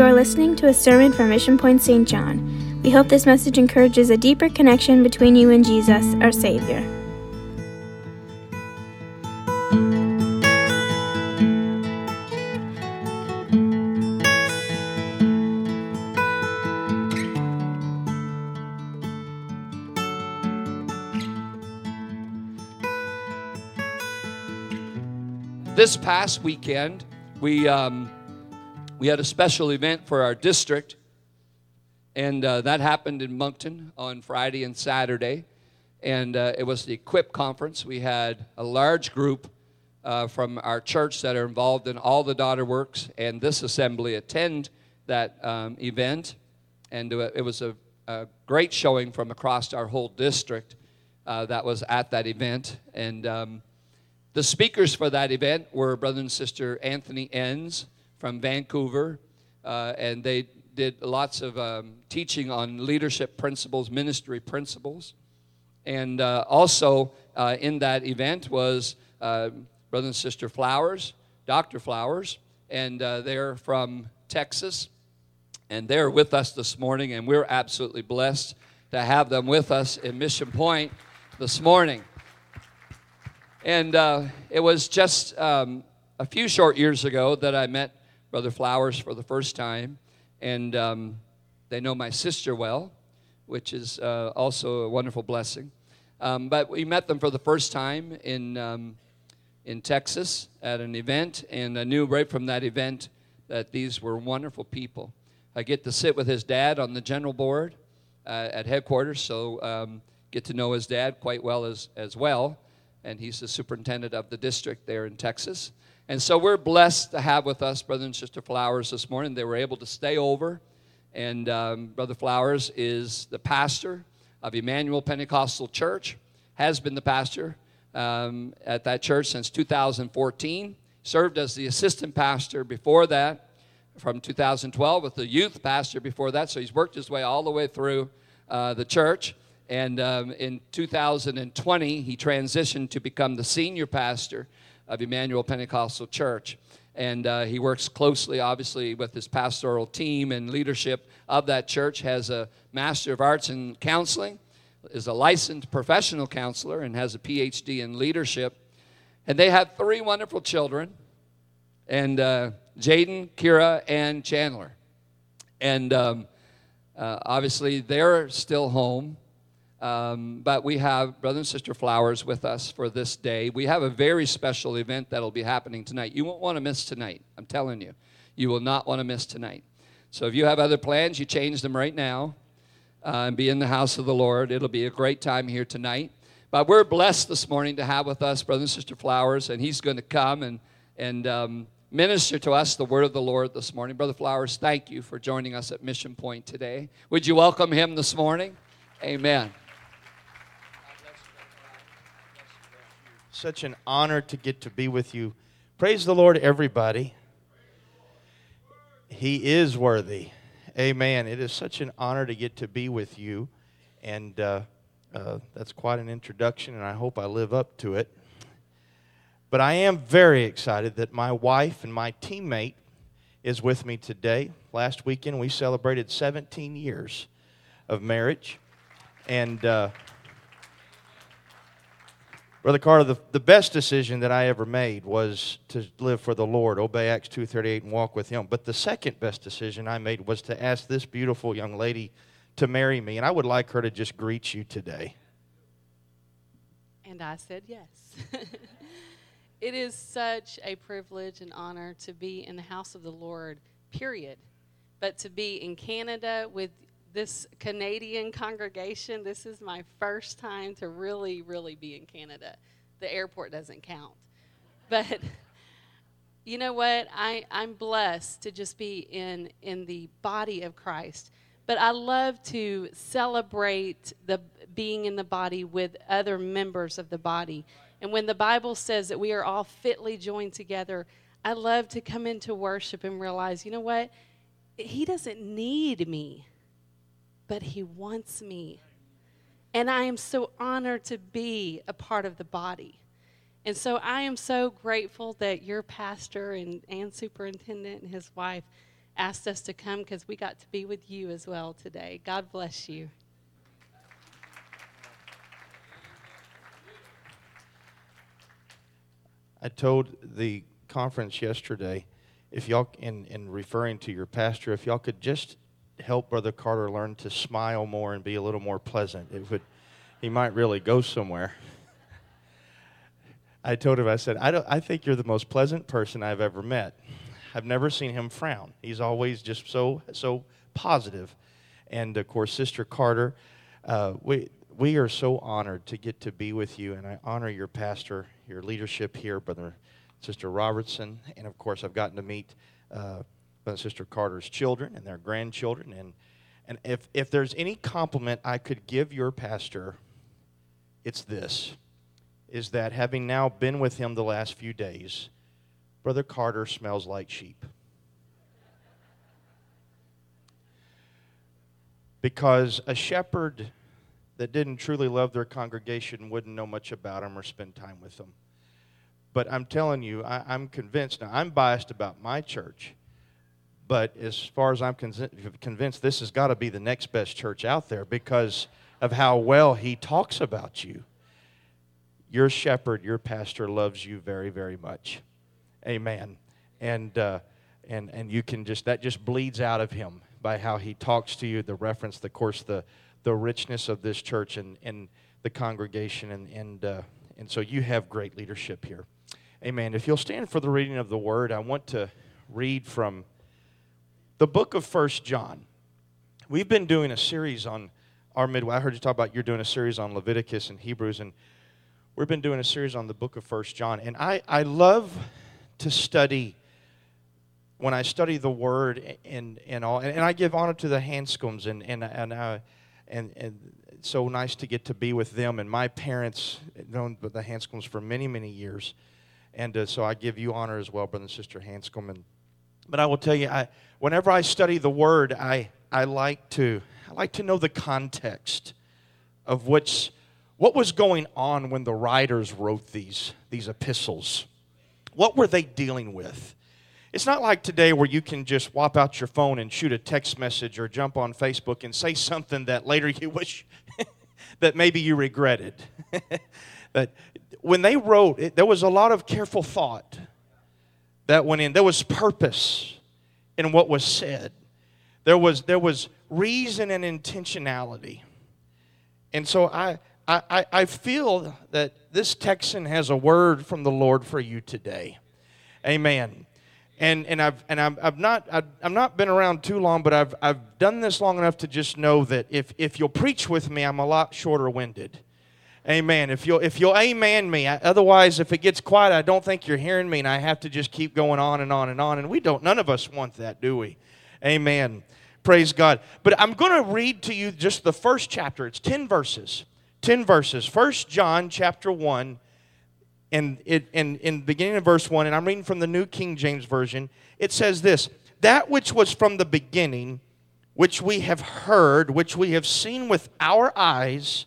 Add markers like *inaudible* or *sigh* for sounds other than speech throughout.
You are listening to a sermon from Mission Point St. John. We hope this message encourages a deeper connection between you and Jesus, our Savior. This past weekend, we um, we had a special event for our district, and uh, that happened in Moncton on Friday and Saturday, and uh, it was the Equip conference. We had a large group uh, from our church that are involved in all the daughter works and this assembly attend that um, event, and it was a, a, great showing from across our whole district uh, that was at that event, and. Um, the speakers for that event were Brother and Sister Anthony Enns from Vancouver, uh, and they did lots of um, teaching on leadership principles, ministry principles. And uh, also uh, in that event was uh, Brother and Sister Flowers, Dr. Flowers, and uh, they're from Texas. And they're with us this morning, and we're absolutely blessed to have them with us in Mission Point this morning. And uh, it was just um, a few short years ago that I met Brother Flowers for the first time. And um, they know my sister well, which is uh, also a wonderful blessing. Um, but we met them for the first time in, um, in Texas at an event, and I knew right from that event that these were wonderful people. I get to sit with his dad on the general board uh, at headquarters, so um, get to know his dad quite well as, as well and he's the superintendent of the district there in Texas. And so we're blessed to have with us Brother and Sister Flowers this morning. They were able to stay over, and um, Brother Flowers is the pastor of Emmanuel Pentecostal Church, has been the pastor um, at that church since 2014, served as the assistant pastor before that from 2012 with the youth pastor before that. So he's worked his way all the way through uh, the church. And um, in 2020, he transitioned to become the senior pastor of Emmanuel Pentecostal Church. And uh, he works closely, obviously, with his pastoral team and leadership of that church. Has a Master of Arts in Counseling, is a licensed professional counselor, and has a PhD in leadership. And they have three wonderful children, and uh, Jaden, Kira, and Chandler. And um, uh, obviously, they're still home. Um, but we have Brother and Sister Flowers with us for this day. We have a very special event that'll be happening tonight. You won't want to miss tonight. I'm telling you. You will not want to miss tonight. So if you have other plans, you change them right now uh, and be in the house of the Lord. It'll be a great time here tonight. But we're blessed this morning to have with us Brother and Sister Flowers, and he's going to come and, and um, minister to us the word of the Lord this morning. Brother Flowers, thank you for joining us at Mission Point today. Would you welcome him this morning? Amen. Such an honor to get to be with you. Praise the Lord, everybody. He is worthy. Amen. It is such an honor to get to be with you. And uh, uh, that's quite an introduction, and I hope I live up to it. But I am very excited that my wife and my teammate is with me today. Last weekend, we celebrated 17 years of marriage. And. Uh, Brother Carter, the, the best decision that I ever made was to live for the Lord, obey Acts 2.38, and walk with Him. But the second best decision I made was to ask this beautiful young lady to marry me. And I would like her to just greet you today. And I said yes. *laughs* it is such a privilege and honor to be in the house of the Lord, period. But to be in Canada with this Canadian congregation, this is my first time to really, really be in Canada. The airport doesn't count. But *laughs* you know what? I, I'm blessed to just be in, in the body of Christ. But I love to celebrate the being in the body with other members of the body. And when the Bible says that we are all fitly joined together, I love to come into worship and realize, you know what? He doesn't need me but He wants me. And I am so honored to be a part of the body. And so I am so grateful that your pastor and, and superintendent and his wife asked us to come because we got to be with you as well today. God bless you. I told the conference yesterday, if y'all, in, in referring to your pastor, if y'all could just help Brother Carter learn to smile more and be a little more pleasant, it would, he might really go somewhere. *laughs* I told him, I said, I, don't, I think you're the most pleasant person I've ever met. I've never seen him frown. He's always just so, so positive. And of course, Sister Carter, uh, we, we are so honored to get to be with you, and I honor your pastor, your leadership here, Brother Sister Robertson, and of course, I've gotten to meet uh, Brother Sister Carter's children and their grandchildren. And, and if, if there's any compliment I could give your pastor, it's this is that having now been with him the last few days, Brother Carter smells like sheep. Because a shepherd that didn't truly love their congregation wouldn't know much about them or spend time with them. But I'm telling you, I, am convinced. Now, I'm biased about my church, but as far as I'm convinced, this has got to be the next best church out there because of how well he talks about you. Your shepherd, your pastor loves you very, very much. Amen. And, uh, and, and you can just, that just bleeds out of him by how he talks to you, the reference, the course, the, the richness of this church and, and the congregation. And, and, uh, and so you have great leadership here. Amen. If you'll stand for the reading of the word, I want to read from the book of First John. We've been doing a series on our midway. I heard you talk about you're doing a series on Leviticus and Hebrews, and we've been doing a series on the book of First John. And I, I love to study when I study the word and, and all, and, and I give honor to the Hanscoms and and and, uh, and and so nice to get to be with them and my parents known the Hanscoms for many many years and uh, so I give you honor as well, brother and sister Hanscom. And, but I will tell you, I, whenever I study the Word, I, I, like to, I like to know the context of what's, what was going on when the writers wrote these, these epistles. What were they dealing with? It's not like today where you can just whop out your phone and shoot a text message or jump on Facebook and say something that later you *laughs* wish that maybe you regretted. *laughs* But when they wrote, it, there was a lot of careful thought that went in. There was purpose in what was said. There was, there was reason and intentionality. And so I, I, I feel that this Texan has a word from the Lord for you today. Amen. And, and I've, and I've, I've, not, I've, I've not been around too long, but I've, I've done this long enough to just know that if, if you'll preach with me, I'm a lot shorter winded. Amen. If you'll if you'll amen me, otherwise, if it gets quiet, I don't think you're hearing me, and I have to just keep going on and on and on. And we don't. None of us want that, do we? Amen. Praise God. But I'm going to read to you just the first chapter. It's ten verses. Ten verses. First John chapter one, and it and in beginning of verse one, and I'm reading from the New King James Version. It says this: That which was from the beginning, which we have heard, which we have seen with our eyes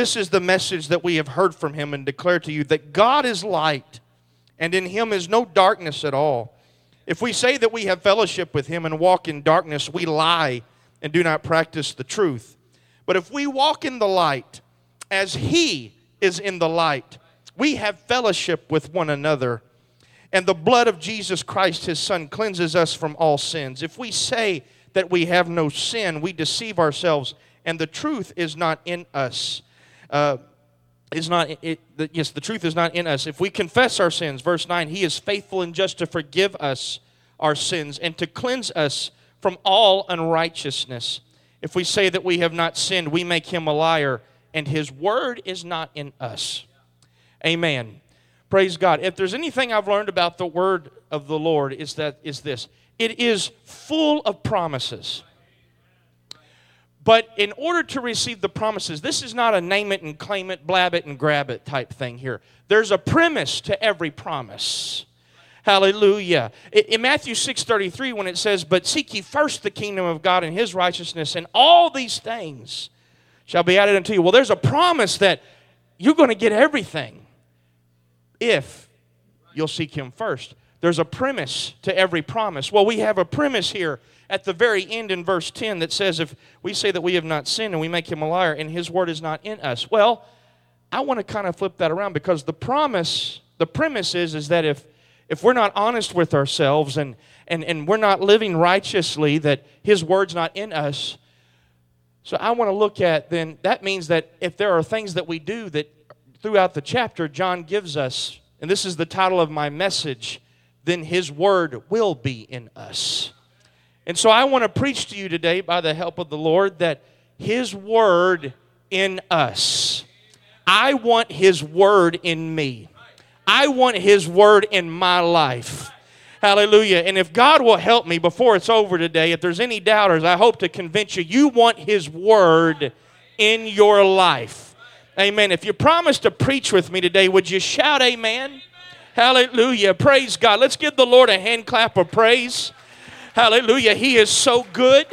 This is the message that we have heard from him and declare to you that God is light, and in him is no darkness at all. If we say that we have fellowship with him and walk in darkness, we lie and do not practice the truth. But if we walk in the light, as he is in the light, we have fellowship with one another. And the blood of Jesus Christ, his Son, cleanses us from all sins. If we say that we have no sin, we deceive ourselves, and the truth is not in us uh, is not it, the, yes the truth is not in us. If we confess our sins verse 9 he is faithful and just to forgive us our sins and to cleanse us from all unrighteousness. If we say that we have not sinned we make him a liar and his word is not in us. Amen. Praise god. If there's anything i've learned about the word of the lord is that is this. It is full of promises. But in order to receive the promises, this is not a name it and claim it, blab it and grab it type thing here. There's a premise to every promise. Hallelujah. In Matthew 6:33 when it says, "But seek ye first the kingdom of God and his righteousness, and all these things shall be added unto you." Well, there's a promise that you're going to get everything if you'll seek him first. There's a premise to every promise. Well, we have a premise here at the very end in verse 10 that says, If we say that we have not sinned and we make him a liar and his word is not in us. Well, I want to kind of flip that around because the promise, the premise is, is that if, if we're not honest with ourselves and, and, and we're not living righteously, that his word's not in us. So I want to look at then, that means that if there are things that we do that throughout the chapter, John gives us, and this is the title of my message, then his word will be in us. And so I want to preach to you today, by the help of the Lord, that His Word in us. I want His Word in me. I want His Word in my life. Hallelujah. And if God will help me before it's over today, if there's any doubters, I hope to convince you you want His Word in your life. Amen. If you promise to preach with me today, would you shout amen? Hallelujah. Praise God. Let's give the Lord a hand clap of praise. Hallelujah. He is so good.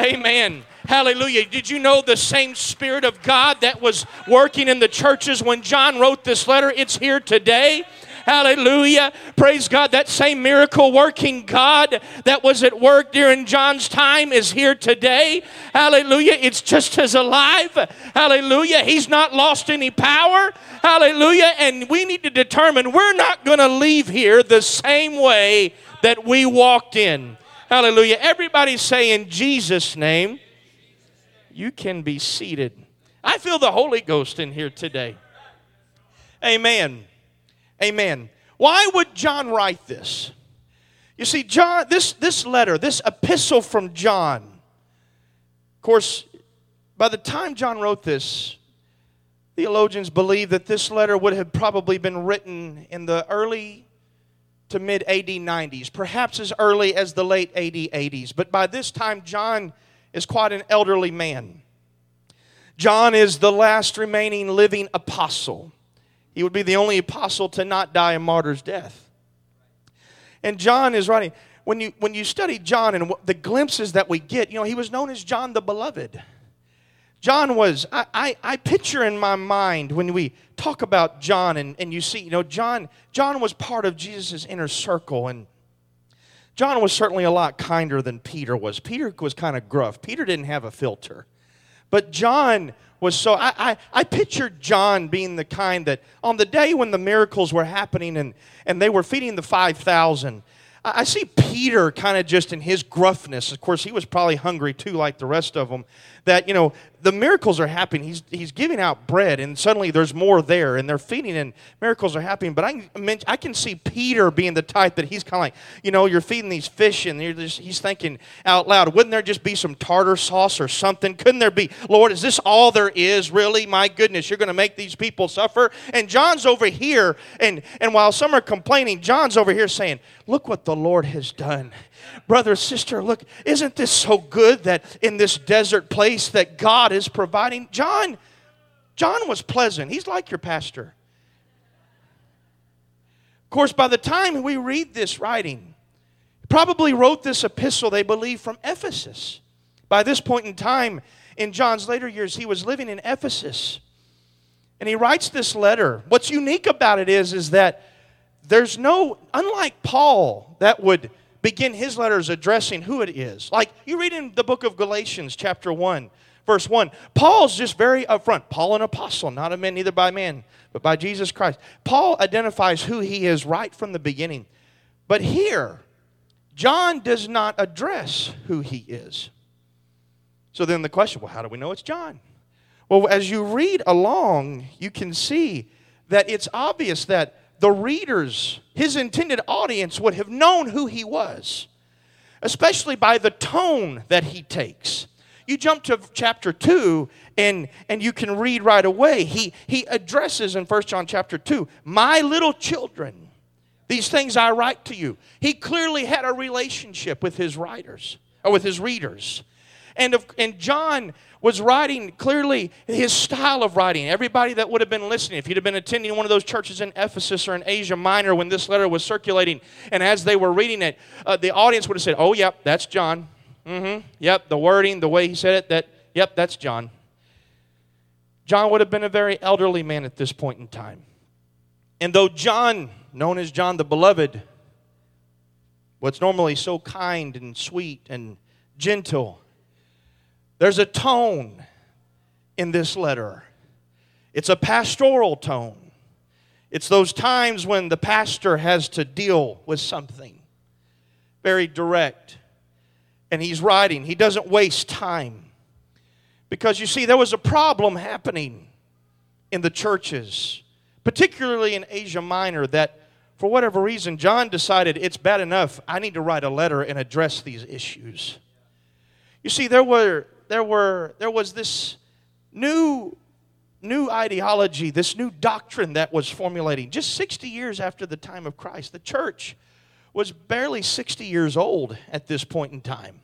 Amen. Hallelujah. Did you know the same Spirit of God that was working in the churches when John wrote this letter? It's here today. Hallelujah. Praise God. That same miracle working God that was at work during John's time is here today. Hallelujah. It's just as alive. Hallelujah. He's not lost any power. Hallelujah. And we need to determine we're not going to leave here the same way that we walked in. Hallelujah. Everybody say in Jesus' name, you can be seated. I feel the Holy Ghost in here today. Amen. Amen. Why would John write this? You see, John, this, this letter, this epistle from John, of course, by the time John wrote this, theologians believe that this letter would have probably been written in the early to mid AD 90s, perhaps as early as the late AD 80s. But by this time, John is quite an elderly man. John is the last remaining living apostle. He would be the only apostle to not die a martyr's death. And John is writing, when you, when you study John and the glimpses that we get, you know, he was known as John the Beloved. John was, I, I, I, picture in my mind when we talk about John and, and you see, you know, John, John was part of Jesus' inner circle and John was certainly a lot kinder than Peter was. Peter was kind of gruff. Peter didn't have a filter. But John was so, I, I, I pictured John being the kind that on the day when the miracles were happening and, and they were feeding the 5,000, I see Peter kind of just in his gruffness. Of course, he was probably hungry too, like the rest of them that, you know, the miracles are happening. He's, he's giving out bread, and suddenly there's more there, and they're feeding, and miracles are happening. But I, I can see Peter being the type that he's kind of like, you know, you're feeding these fish, and just, he's thinking out loud, wouldn't there just be some tartar sauce or something? Couldn't there be, Lord, is this all there is, really? My goodness, you're going to make these people suffer? And John's over here, and, and while some are complaining, John's over here saying, look what the Lord has done brother, sister, look, isn't this so good that in this desert place that God is providing? John, John was pleasant. He's like your pastor. Of course, by the time we read this writing, probably wrote this epistle, they believe, from Ephesus. By this point in time, in John's later years, he was living in Ephesus. And he writes this letter. What's unique about it is, is that there's no, unlike Paul, that would begin his letters addressing who it is. Like you read in the book of Galatians, chapter 1, verse 1, Paul's just very upfront. Paul, an apostle, not a man, neither by man, but by Jesus Christ. Paul identifies who he is right from the beginning. But here, John does not address who he is. So then the question well, how do we know it's John? Well, as you read along, you can see that it's obvious that the readers, his intended audience, would have known who he was, especially by the tone that he takes. You jump to chapter 2 and, and you can read right away. He, he addresses in 1 John chapter 2, My little children, These things I write to you. He clearly had a relationship with his writers, or with his readers. And, of, and John was writing clearly his style of writing. Everybody that would have been listening, if you'd have been attending one of those churches in Ephesus or in Asia Minor when this letter was circulating, and as they were reading it, uh, the audience would have said, Oh, yep, that's John. Mm-hmm. Yep, the wording, the way he said it, that, yep, that's John. John would have been a very elderly man at this point in time. And though John, known as John the Beloved, what's normally so kind and sweet and gentle, there's a tone in this letter. It's a pastoral tone. It's those times when the pastor has to deal with something very direct. And he's writing, he doesn't waste time. Because you see, there was a problem happening in the churches, particularly in Asia Minor, that for whatever reason, John decided it's bad enough. I need to write a letter and address these issues. You see, there were there were there was this new new ideology, this new doctrine that was formulating just 60 years after the time of Christ. The church was barely 60 years old at this point in time.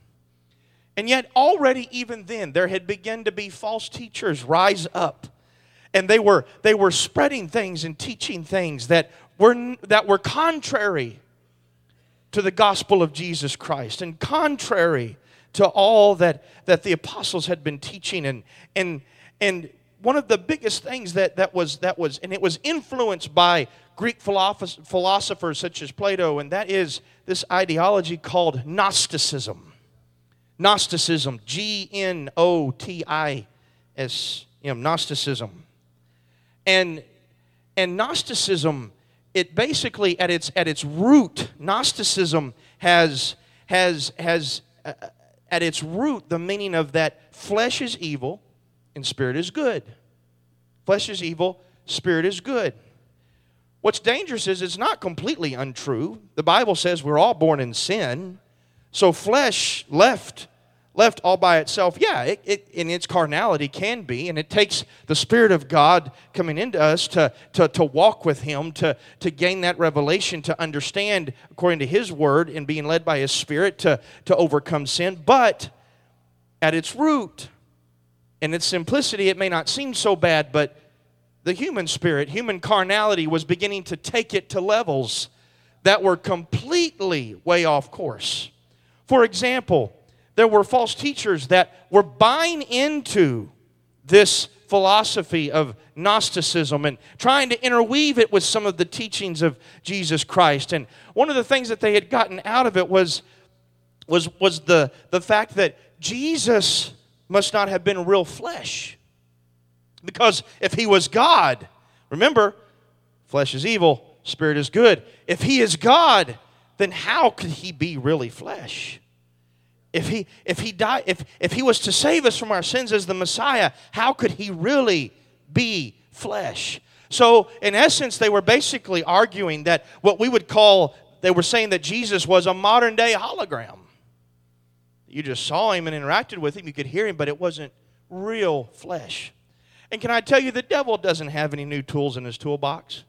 And yet, already, even then, there had begun to be false teachers rise up. And they were, they were spreading things and teaching things that were, that were contrary to the gospel of Jesus Christ and contrary to all that, that the apostles had been teaching. And, and, and one of the biggest things that, that, was, that was, and it was influenced by Greek philosophers such as Plato, and that is this ideology called Gnosticism. Gnosticism, G N O T I S M, Gnosticism. And, and Gnosticism, it basically, at its, at its root, Gnosticism has, has, has uh, at its root the meaning of that flesh is evil and spirit is good. Flesh is evil, spirit is good. What's dangerous is it's not completely untrue. The Bible says we're all born in sin. So flesh left left all by itself, yeah, it, it, in its carnality can be, and it takes the Spirit of God coming into us to, to, to walk with Him, to, to gain that revelation, to understand according to His Word, and being led by His Spirit to, to overcome sin. But at its root, in its simplicity, it may not seem so bad, but the human spirit, human carnality was beginning to take it to levels that were completely way off course. For example, there were false teachers that were buying into this philosophy of Gnosticism and trying to interweave it with some of the teachings of Jesus Christ. And one of the things that they had gotten out of it was, was, was the, the fact that Jesus must not have been real flesh. Because if he was God, remember, flesh is evil, spirit is good. If he is God, then how could he be really flesh? If he if he died if if he was to save us from our sins as the messiah how could he really be flesh? So in essence they were basically arguing that what we would call they were saying that jesus was a modern day hologram. You just saw him and interacted with him. You could hear him but it wasn't real flesh. And can i tell you the devil doesn't have any new tools in his toolbox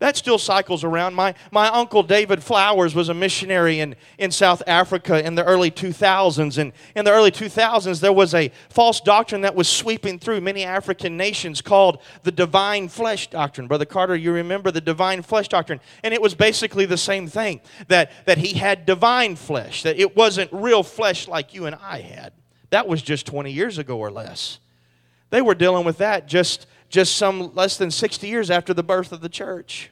that still cycles around. My, my uncle David Flowers was a missionary in, in South Africa in the early 2000s. And in the early 2000s, there was a false doctrine that was sweeping through many African nations called the divine flesh doctrine. Brother Carter, you remember the divine flesh doctrine. And it was basically the same thing that, that he had divine flesh, that it wasn't real flesh like you and I had. That was just 20 years ago or less. They were dealing with that just just some less than 60 years after the birth of the church.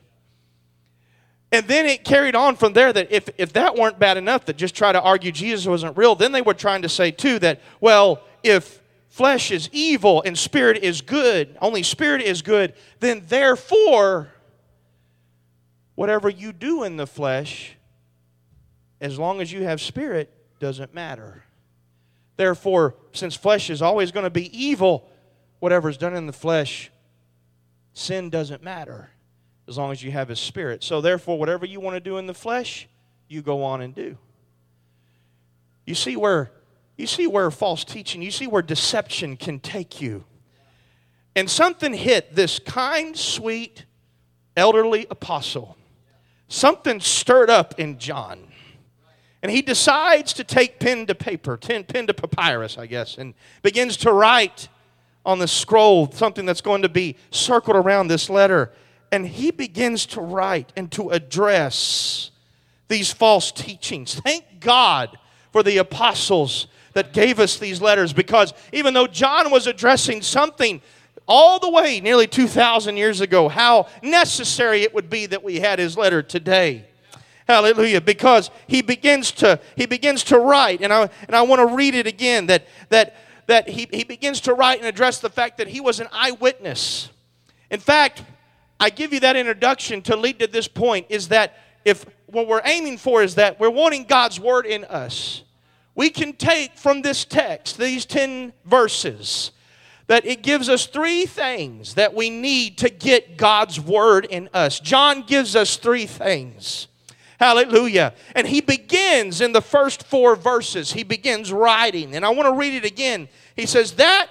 And then it carried on from there that if, if that weren't bad enough, that just try to argue Jesus wasn't real, then they were trying to say too that, well, if flesh is evil and spirit is good, only spirit is good, then therefore, whatever you do in the flesh, as long as you have spirit, doesn't matter. Therefore, since flesh is always going to be evil, whatever is done in the flesh, sin doesn't matter as long as you have His Spirit. So, therefore, whatever you want to do in the flesh, you go on and do. You see where you see where false teaching, you see where deception can take you. And something hit this kind, sweet, elderly apostle something stirred up in John. And he decides to take pen to paper, pen, pen to papyrus, I guess, and begins to write on the scroll something that's going to be circled around this letter. And he begins to write and to address these false teachings. Thank God for the apostles that gave us these letters because even though John was addressing something all the way nearly 2,000 years ago, how necessary it would be that we had his letter today. Hallelujah. Because he begins to he begins to write, and I and I want to read it again that that that he, he begins to write and address the fact that he was an eyewitness. In fact, I give you that introduction to lead to this point is that if what we're aiming for is that we're wanting God's word in us, we can take from this text, these 10 verses, that it gives us three things that we need to get God's word in us. John gives us three things. Hallelujah. And he begins in the first four verses, he begins writing. And I want to read it again. He says, That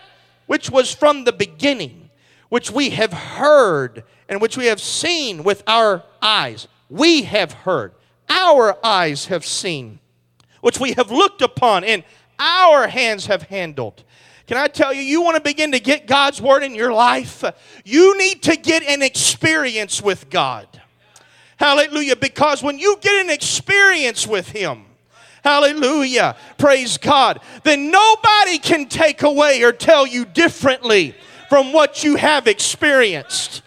which was from the beginning, which we have heard and which we have seen with our eyes, we have heard, our eyes have seen, which we have looked upon, and our hands have handled. Can I tell you, you want to begin to get God's word in your life? You need to get an experience with God. Hallelujah. Because when you get an experience with Him, hallelujah, praise God, then nobody can take away or tell you differently from what you have experienced.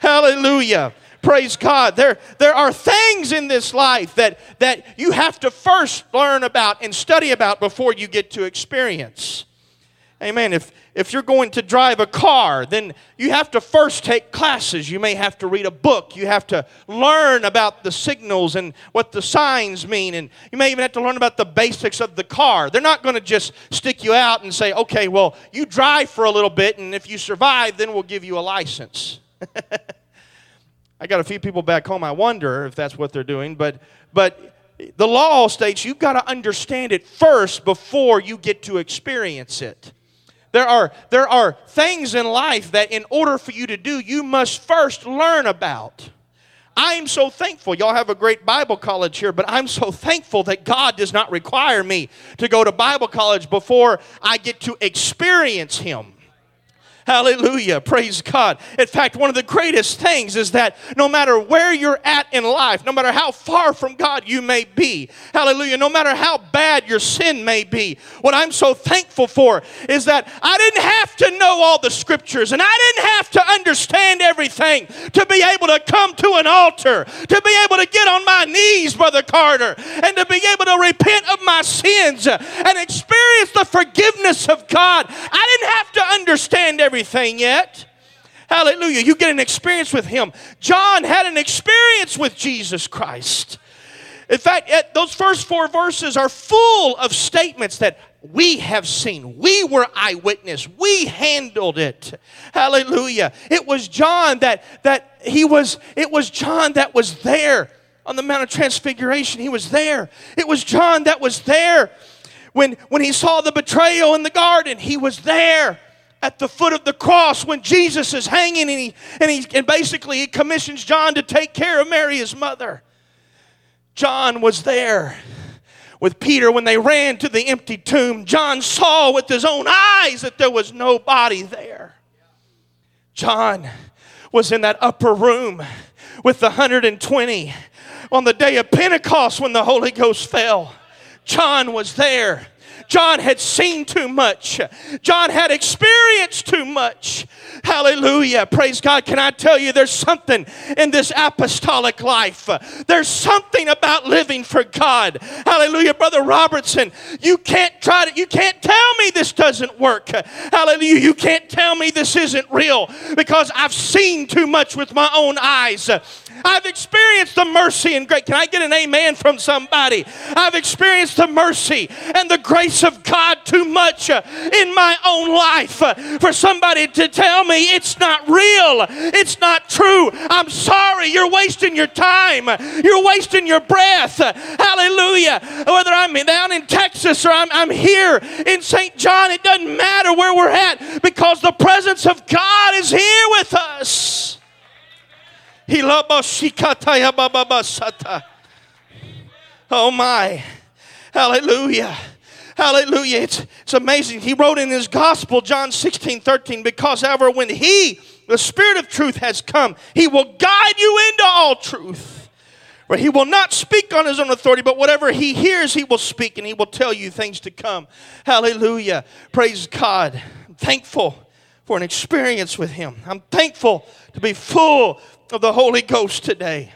Hallelujah. Praise God. There, there are things in this life that, that you have to first learn about and study about before you get to experience. Amen. If, if you're going to drive a car, then you have to first take classes. You may have to read a book. You have to learn about the signals and what the signs mean. And you may even have to learn about the basics of the car. They're not going to just stick you out and say, okay, well, you drive for a little bit, and if you survive, then we'll give you a license. *laughs* I got a few people back home. I wonder if that's what they're doing. But, but the law states you've got to understand it first before you get to experience it. There are, there are things in life that, in order for you to do, you must first learn about. I'm so thankful. Y'all have a great Bible college here, but I'm so thankful that God does not require me to go to Bible college before I get to experience Him. Hallelujah. Praise God. In fact, one of the greatest things is that no matter where you're at in life, no matter how far from God you may be, hallelujah, no matter how bad your sin may be, what I'm so thankful for is that I didn't have to know all the scriptures and I didn't have to understand everything to be able to come to an altar, to be able to get on my knees, Brother Carter, and to be able to repent of my sins and experience the forgiveness of God. I didn't have to understand everything everything yet. Hallelujah. You get an experience with Him. John had an experience with Jesus Christ. In fact, those first four verses are full of statements that we have seen. We were eyewitness. We handled it. Hallelujah. It was John that that he was it was John that was there on the Mount of Transfiguration. He was there. It was John that was there when when he saw the betrayal in the garden. He was there at the foot of the cross when Jesus is hanging and he, and he and basically he commissions John to take care of Mary, his mother. John was there with Peter when they ran to the empty tomb. John saw with his own eyes that there was nobody there. John was in that upper room with the 120 on the day of Pentecost when the Holy Ghost fell. John was there John had seen too much. John had experienced too much. Hallelujah. Praise God. Can I tell you there's something in this apostolic life? There's something about living for God. Hallelujah. Brother Robertson, you can't try to, you can't tell me this doesn't work. Hallelujah. You can't tell me this isn't real because I've seen too much with my own eyes. I've experienced the mercy and grace. Can I get an amen from somebody? I've experienced the mercy and the grace of God too much uh, in my own life uh, for somebody to tell me it's not real, it's not true. I'm sorry, you're wasting your time, you're wasting your breath. Hallelujah. Whether I'm down in Texas or I'm, I'm here in St. John, it doesn't matter where we're at because the presence of God is here with us. Oh my. Hallelujah. Hallelujah. It's, it's amazing. He wrote in his gospel, John 16, 13, because ever when he, the Spirit of truth, has come, he will guide you into all truth. For he will not speak on his own authority, but whatever he hears, he will speak and he will tell you things to come. Hallelujah. Praise God. I'm thankful for an experience with him. I'm thankful to be full of the Holy Ghost today.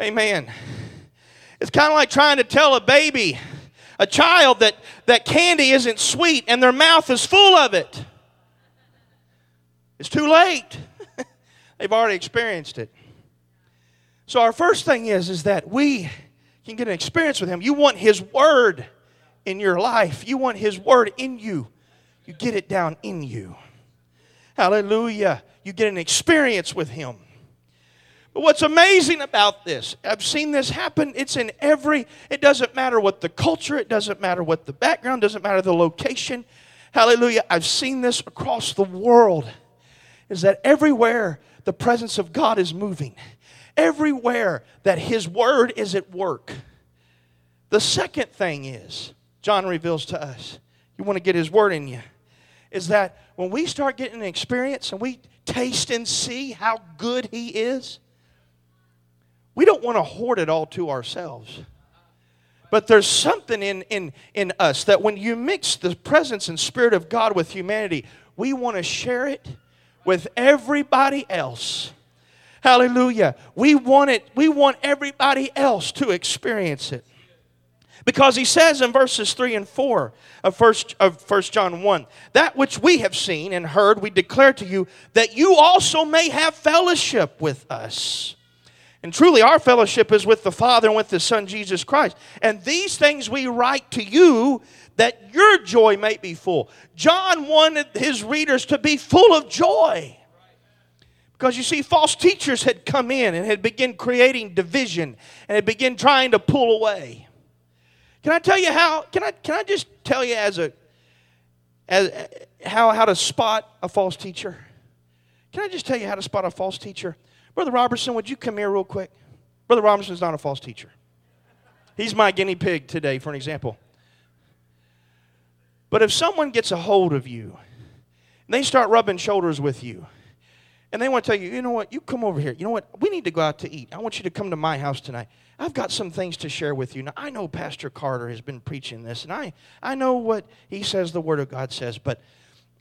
Amen. It's kind of like trying to tell a baby, a child, that, that candy isn't sweet and their mouth is full of it. It's too late. *laughs* They've already experienced it. So our first thing is, is that we can get an experience with Him. You want His Word in your life. You want His Word in you. You get it down in you. Hallelujah. You get an experience with Him. But what's amazing about this, I've seen this happen, it's in every, it doesn't matter what the culture, it doesn't matter what the background, doesn't matter the location. Hallelujah. I've seen this across the world. Is that everywhere the presence of God is moving, everywhere that His Word is at work. The second thing is, John reveals to us, you want to get His Word in you, is that when we start getting an experience and we taste and see how good He is, we don't want to hoard it all to ourselves. But there's something in, in, in us that when you mix the presence and spirit of God with humanity, we want to share it with everybody else. Hallelujah. We want it, we want everybody else to experience it. Because he says in verses 3 and 4 of 1, of 1 John 1 that which we have seen and heard, we declare to you that you also may have fellowship with us. And truly, our fellowship is with the Father and with the Son, Jesus Christ. And these things we write to you that your joy may be full. John wanted his readers to be full of joy. Because you see, false teachers had come in and had begun creating division and had begun trying to pull away. Can I tell you how? Can I, can I just tell you as a as how, how to spot a false teacher? Can I just tell you how to spot a false teacher? Brother Robertson, would you come here real quick? Brother Robertson's not a false teacher. He's my guinea pig today, for an example. But if someone gets a hold of you and they start rubbing shoulders with you, and they want to tell you, you know what, you come over here. You know what, we need to go out to eat. I want you to come to my house tonight. I've got some things to share with you. Now, I know Pastor Carter has been preaching this, and I, I know what he says the Word of God says, but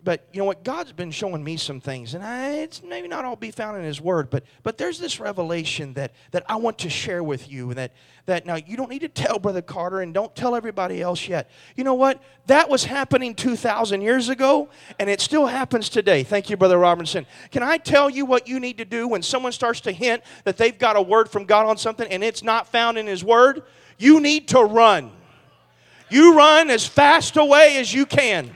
but you know what god's been showing me some things and I, it's maybe not all be found in his word but but there's this revelation that that i want to share with you and that that now you don't need to tell brother carter and don't tell everybody else yet. You know what? That was happening 2000 years ago and it still happens today. Thank you brother robinson. Can i tell you what you need to do when someone starts to hint that they've got a word from god on something and it's not found in his word? You need to run. You run as fast away as you can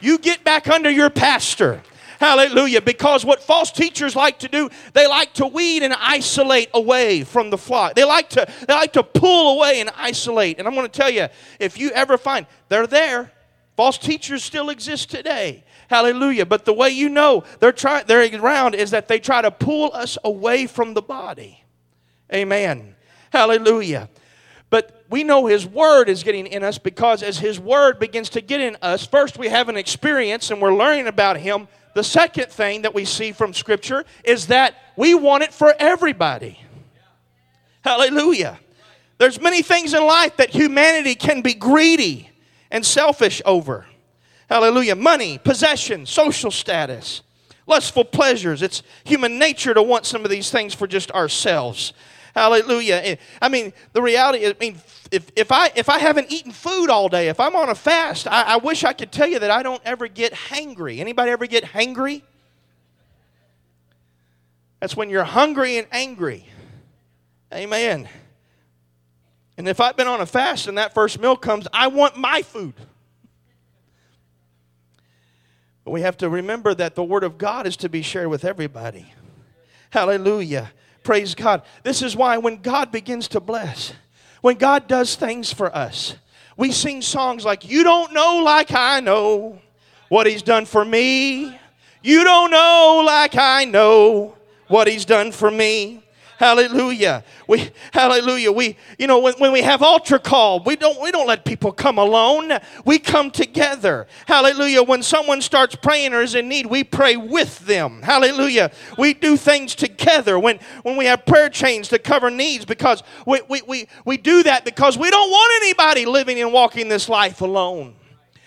you get back under your pastor. Hallelujah. Because what false teachers like to do, they like to weed and isolate away from the flock. They like to, they like to pull away and isolate. And I'm going to tell you, if you ever find they're there, false teachers still exist today. Hallelujah. But the way you know they're trying they're around is that they try to pull us away from the body. Amen. Hallelujah. We know His Word is getting in us because as His Word begins to get in us, first we have an experience and we're learning about Him. The second thing that we see from Scripture is that we want it for everybody. Hallelujah. There's many things in life that humanity can be greedy and selfish over. Hallelujah. Money, possession, social status, lustful pleasures. It's human nature to want some of these things for just ourselves. Hallelujah. I mean, the reality I mean, if, if, I, if I haven't eaten food all day, if I'm on a fast, I, I wish I could tell you that I don't ever get hangry. Anybody ever get hangry? That's when you're hungry and angry. Amen. And if I've been on a fast and that first meal comes, I want my food. But we have to remember that the Word of God is to be shared with everybody. Hallelujah. Praise God. This is why when God begins to bless, when God does things for us, we sing songs like, You don't know like I know what He's done for me. You don't know like I know what he's done for me. Hallelujah. We hallelujah. We you know when, when we have altar call, we don't we don't let people come alone. We come together. Hallelujah. When someone starts praying or is in need, we pray with them. Hallelujah. We do things together. When when we have prayer chains to cover needs because we we, we, we do that because we don't want anybody living and walking this life alone.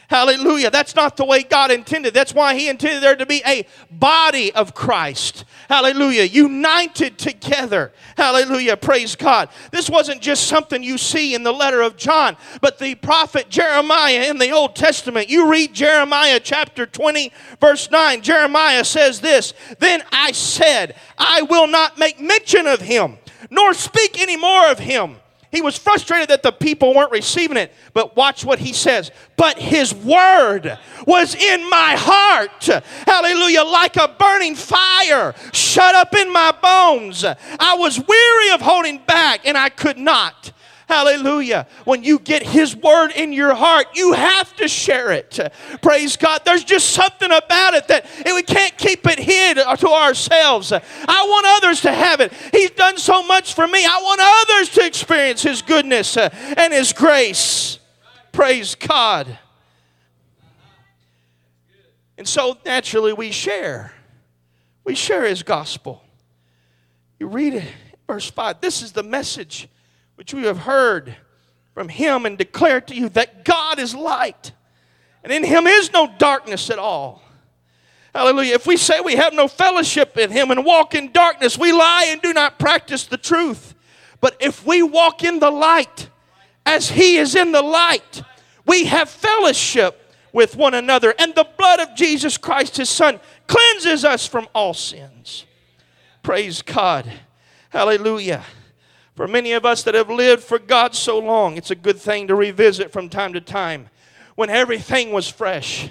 Hallelujah. That's not the way God intended. That's why He intended there to be a body of Christ. Hallelujah. United together. Hallelujah. Praise God. This wasn't just something you see in the letter of John, but the prophet Jeremiah in the Old Testament. You read Jeremiah chapter 20, verse 9. Jeremiah says this Then I said, I will not make mention of him, nor speak any more of him. He was frustrated that the people weren't receiving it. But watch what he says. But his word was in my heart. Hallelujah. Like a burning fire shut up in my bones. I was weary of holding back and I could not. Hallelujah. When you get His word in your heart, you have to share it. Praise God. There's just something about it that we can't keep it hid to ourselves. I want others to have it. He's done so much for me. I want others to experience His goodness uh, and His grace. Praise God. And so naturally we share. We share His gospel. You read it, verse 5. This is the message which we have heard from him and declare to you that God is light, and in him is no darkness at all. Hallelujah. If we say we have no fellowship in him and walk in darkness, we lie and do not practice the truth. But if we walk in the light, as he is in the light, we have fellowship with one another, and the blood of Jesus Christ, his son, cleanses us from all sins. Praise God. Hallelujah. For many of us that have lived for God so long, it's a good thing to revisit from time to time when everything was fresh.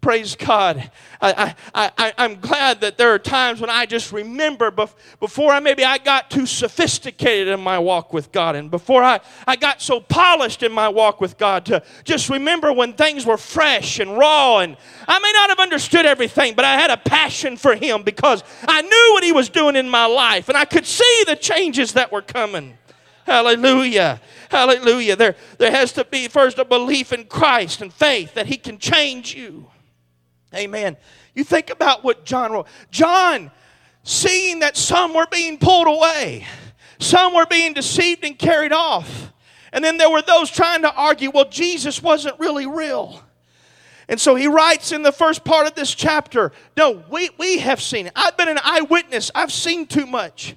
Praise God. I, I, I, I'm glad that there are times when I just remember before I maybe I got too sophisticated in my walk with God and before I, I got so polished in my walk with God to just remember when things were fresh and raw. And I may not have understood everything, but I had a passion for Him because I knew what He was doing in my life and I could see the changes that were coming. Hallelujah. Hallelujah. There, there has to be first a belief in Christ and faith that He can change you. Amen. You think about what John wrote. John, seeing that some were being pulled away, some were being deceived and carried off. And then there were those trying to argue, well, Jesus wasn't really real. And so he writes in the first part of this chapter, no, we, we have seen it. I've been an eyewitness. I've seen too much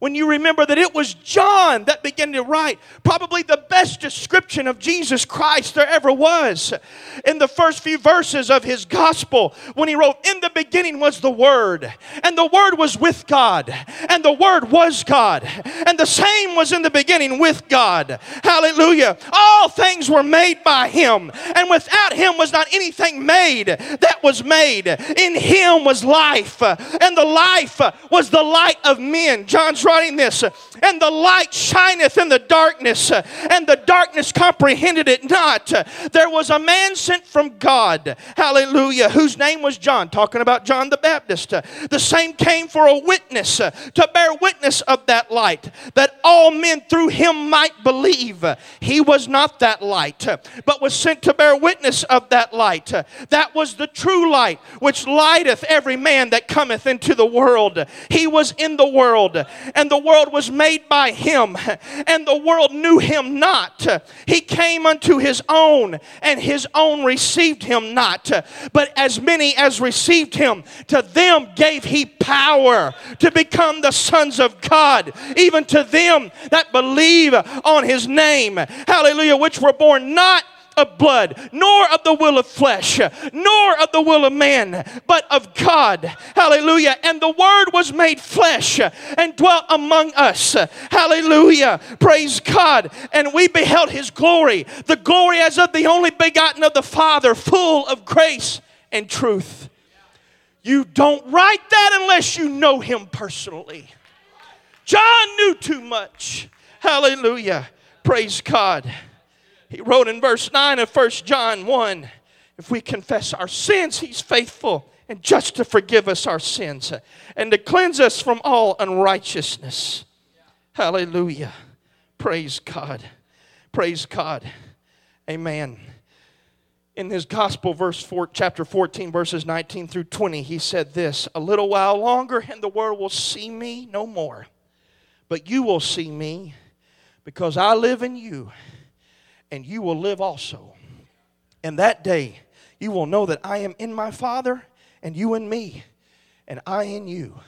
when you remember that it was John that began to write probably the best description of Jesus Christ there ever was. In the first few verses of his gospel, when he wrote, In the beginning was the Word, and the Word was with God, and the Word was God, and the same was in the beginning with God. Hallelujah. All things were made by him, and without him was not anything made that was made. In him was life, and the life was the light of men. John's and the light shineth in the darkness, and the darkness comprehended it not. There was a man sent from God, hallelujah, whose name was John, talking about John the Baptist. The same came for a witness, to bear witness of that light, that all men through him might believe. He was not that light, but was sent to bear witness of that light. That was the true light, which lighteth every man that cometh into the world. He was in the world, and the world was made by him, and the world knew him not. He came unto his own, and his own received him not. But as many as received him, to them gave he power to become the sons of God, even to them that believe on his name. Hallelujah, which were born not of blood, nor of the will of flesh, nor of the will of man, but of God. Hallelujah. And the Word was made flesh and dwelt among us. Hallelujah. Praise God. And we beheld His glory, the glory as of the only begotten of the Father, full of grace and truth. You don't write that unless you know Him personally. John knew too much. Hallelujah. Praise God. He wrote in verse 9 of 1 John 1 if we confess our sins, He's faithful and just to forgive us our sins and to cleanse us from all unrighteousness. Hallelujah. Praise God. Praise God. Amen. In his gospel, verse four, chapter 14, verses 19 through 20, he said this A little while longer, and the world will see me no more. But you will see me because I live in you, and you will live also. And that day, you will know that I am in my Father, and you in me, and I in you.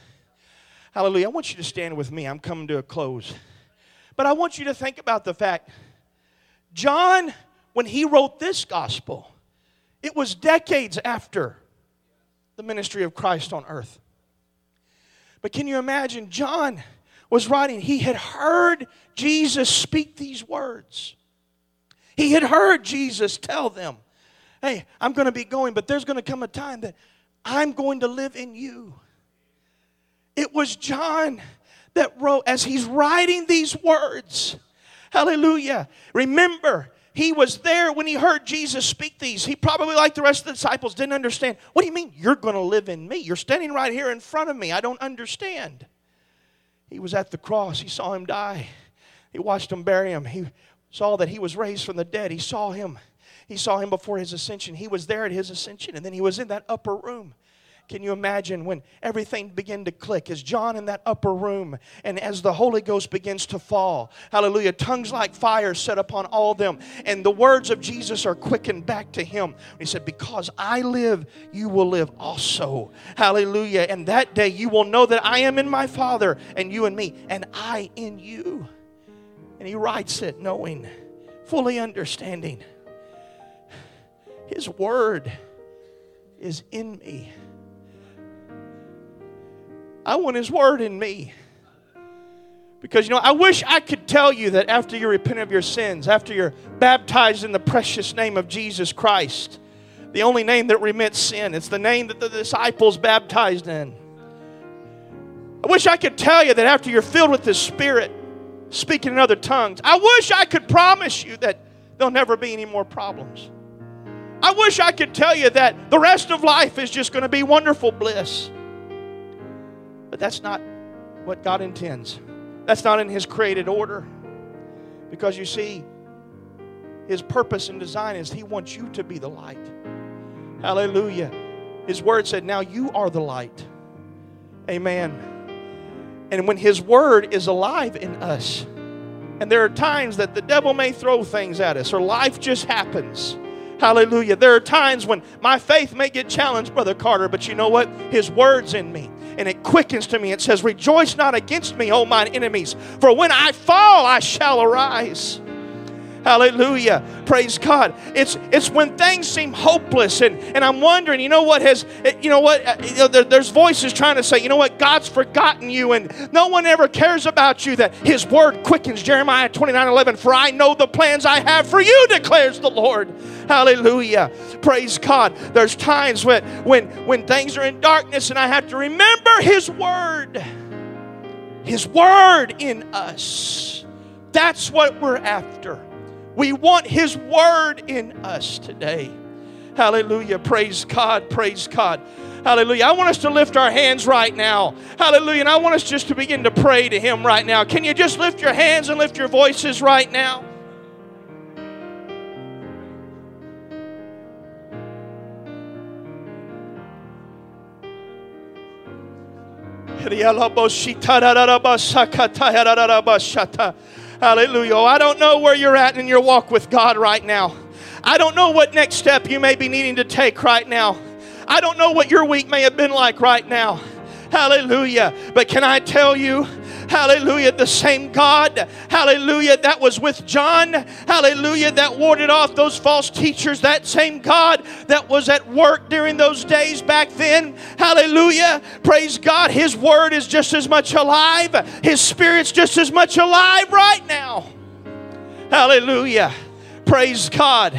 Hallelujah. I want you to stand with me. I'm coming to a close. But I want you to think about the fact John, when he wrote this gospel, it was decades after the ministry of Christ on earth. But can you imagine? John was writing, he had heard Jesus speak these words. He had heard Jesus tell them, Hey, I'm going to be going, but there's going to come a time that I'm going to live in you. It was John that wrote, as he's writing these words, hallelujah. Remember, he was there when he heard Jesus speak these. He probably, like the rest of the disciples, didn't understand. What do you mean you're going to live in me? You're standing right here in front of me. I don't understand. He was at the cross. He saw him die. He watched him bury him. He saw that he was raised from the dead. He saw him. He saw him before his ascension. He was there at his ascension, and then he was in that upper room. Can you imagine when everything began to click as John in that upper room and as the Holy Ghost begins to fall? Hallelujah. Tongues like fire set upon all them. And the words of Jesus are quickened back to him. He said, Because I live, you will live also. Hallelujah. And that day you will know that I am in my Father and you in me, and I in you. And he writes it knowing, fully understanding. His word is in me. I want His Word in me. Because, you know, I wish I could tell you that after you repent of your sins, after you're baptized in the precious name of Jesus Christ, the only name that remits sin, it's the name that the disciples baptized in. I wish I could tell you that after you're filled with the Spirit, speaking in other tongues, I wish I could promise you that there'll never be any more problems. I wish I could tell you that the rest of life is just going to be wonderful bliss. But that's not what God intends. That's not in His created order. Because you see, His purpose and design is He wants you to be the light. Hallelujah. His word said, Now you are the light. Amen. And when His word is alive in us, and there are times that the devil may throw things at us, or life just happens. Hallelujah. There are times when my faith may get challenged, Brother Carter, but you know what? His word's in me and it quickens to me. It says, Rejoice not against me, O mine enemies, for when I fall, I shall arise. Hallelujah. Praise God. It's it's when things seem hopeless and, and I'm wondering, you know what has you know what uh, you know, there, there's voices trying to say, you know what, God's forgotten you and no one ever cares about you that his word quickens. Jeremiah 29 11, for I know the plans I have for you, declares the Lord. Hallelujah. Praise God. There's times when when when things are in darkness and I have to remember his word. His word in us. That's what we're after. We want His Word in us today. Hallelujah. Praise God. Praise God. Hallelujah. I want us to lift our hands right now. Hallelujah. And I want us just to begin to pray to Him right now. Can you just lift your hands and lift your voices right now? Hallelujah. Oh, I don't know where you're at in your walk with God right now. I don't know what next step you may be needing to take right now. I don't know what your week may have been like right now. Hallelujah. But can I tell you, hallelujah, the same God, hallelujah, that was with John, hallelujah, that warded off those false teachers, that same God that was at work during those days back then, hallelujah, praise God, His Word is just as much alive, His Spirit's just as much alive right now. Hallelujah. Praise God.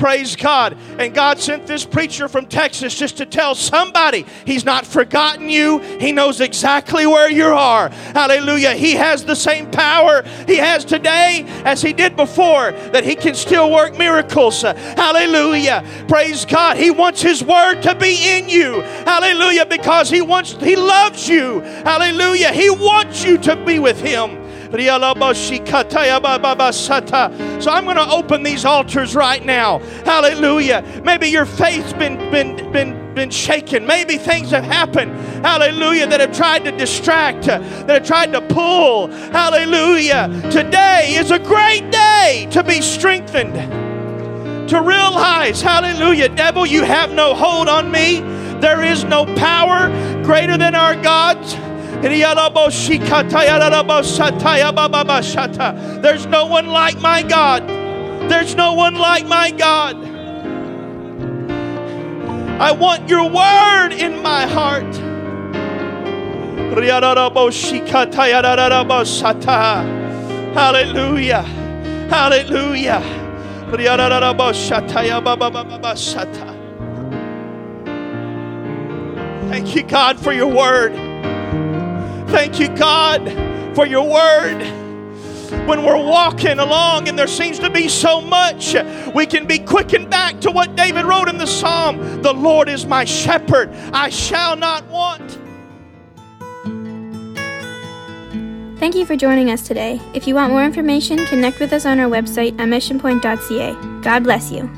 Praise God. And God sent this preacher from Texas just to tell somebody He's not forgotten you. He knows exactly where you are. Hallelujah. He has the same power He has today as He did before, that He can still work miracles. Hallelujah. Praise God. He wants His word to be in you. Hallelujah. Because He wants, He loves you. Hallelujah. He wants you to be with Him. So I'm going to open these altars right now. Hallelujah. Maybe your faith's been been been been shaken. Maybe things have happened. Hallelujah. That have tried to distract, that have tried to pull. Hallelujah. Today is a great day to be strengthened. To realize, hallelujah, devil, you have no hold on me. There is no power greater than our God's. There's no one like my God. There's no one like my God. I want your word in my heart. Hallelujah. Hallelujah. Thank you, God, for your word. Thank you, God, for your word. When we're walking along and there seems to be so much, we can be quickened back to what David wrote in the psalm The Lord is my shepherd, I shall not want. Thank you for joining us today. If you want more information, connect with us on our website at missionpoint.ca. God bless you.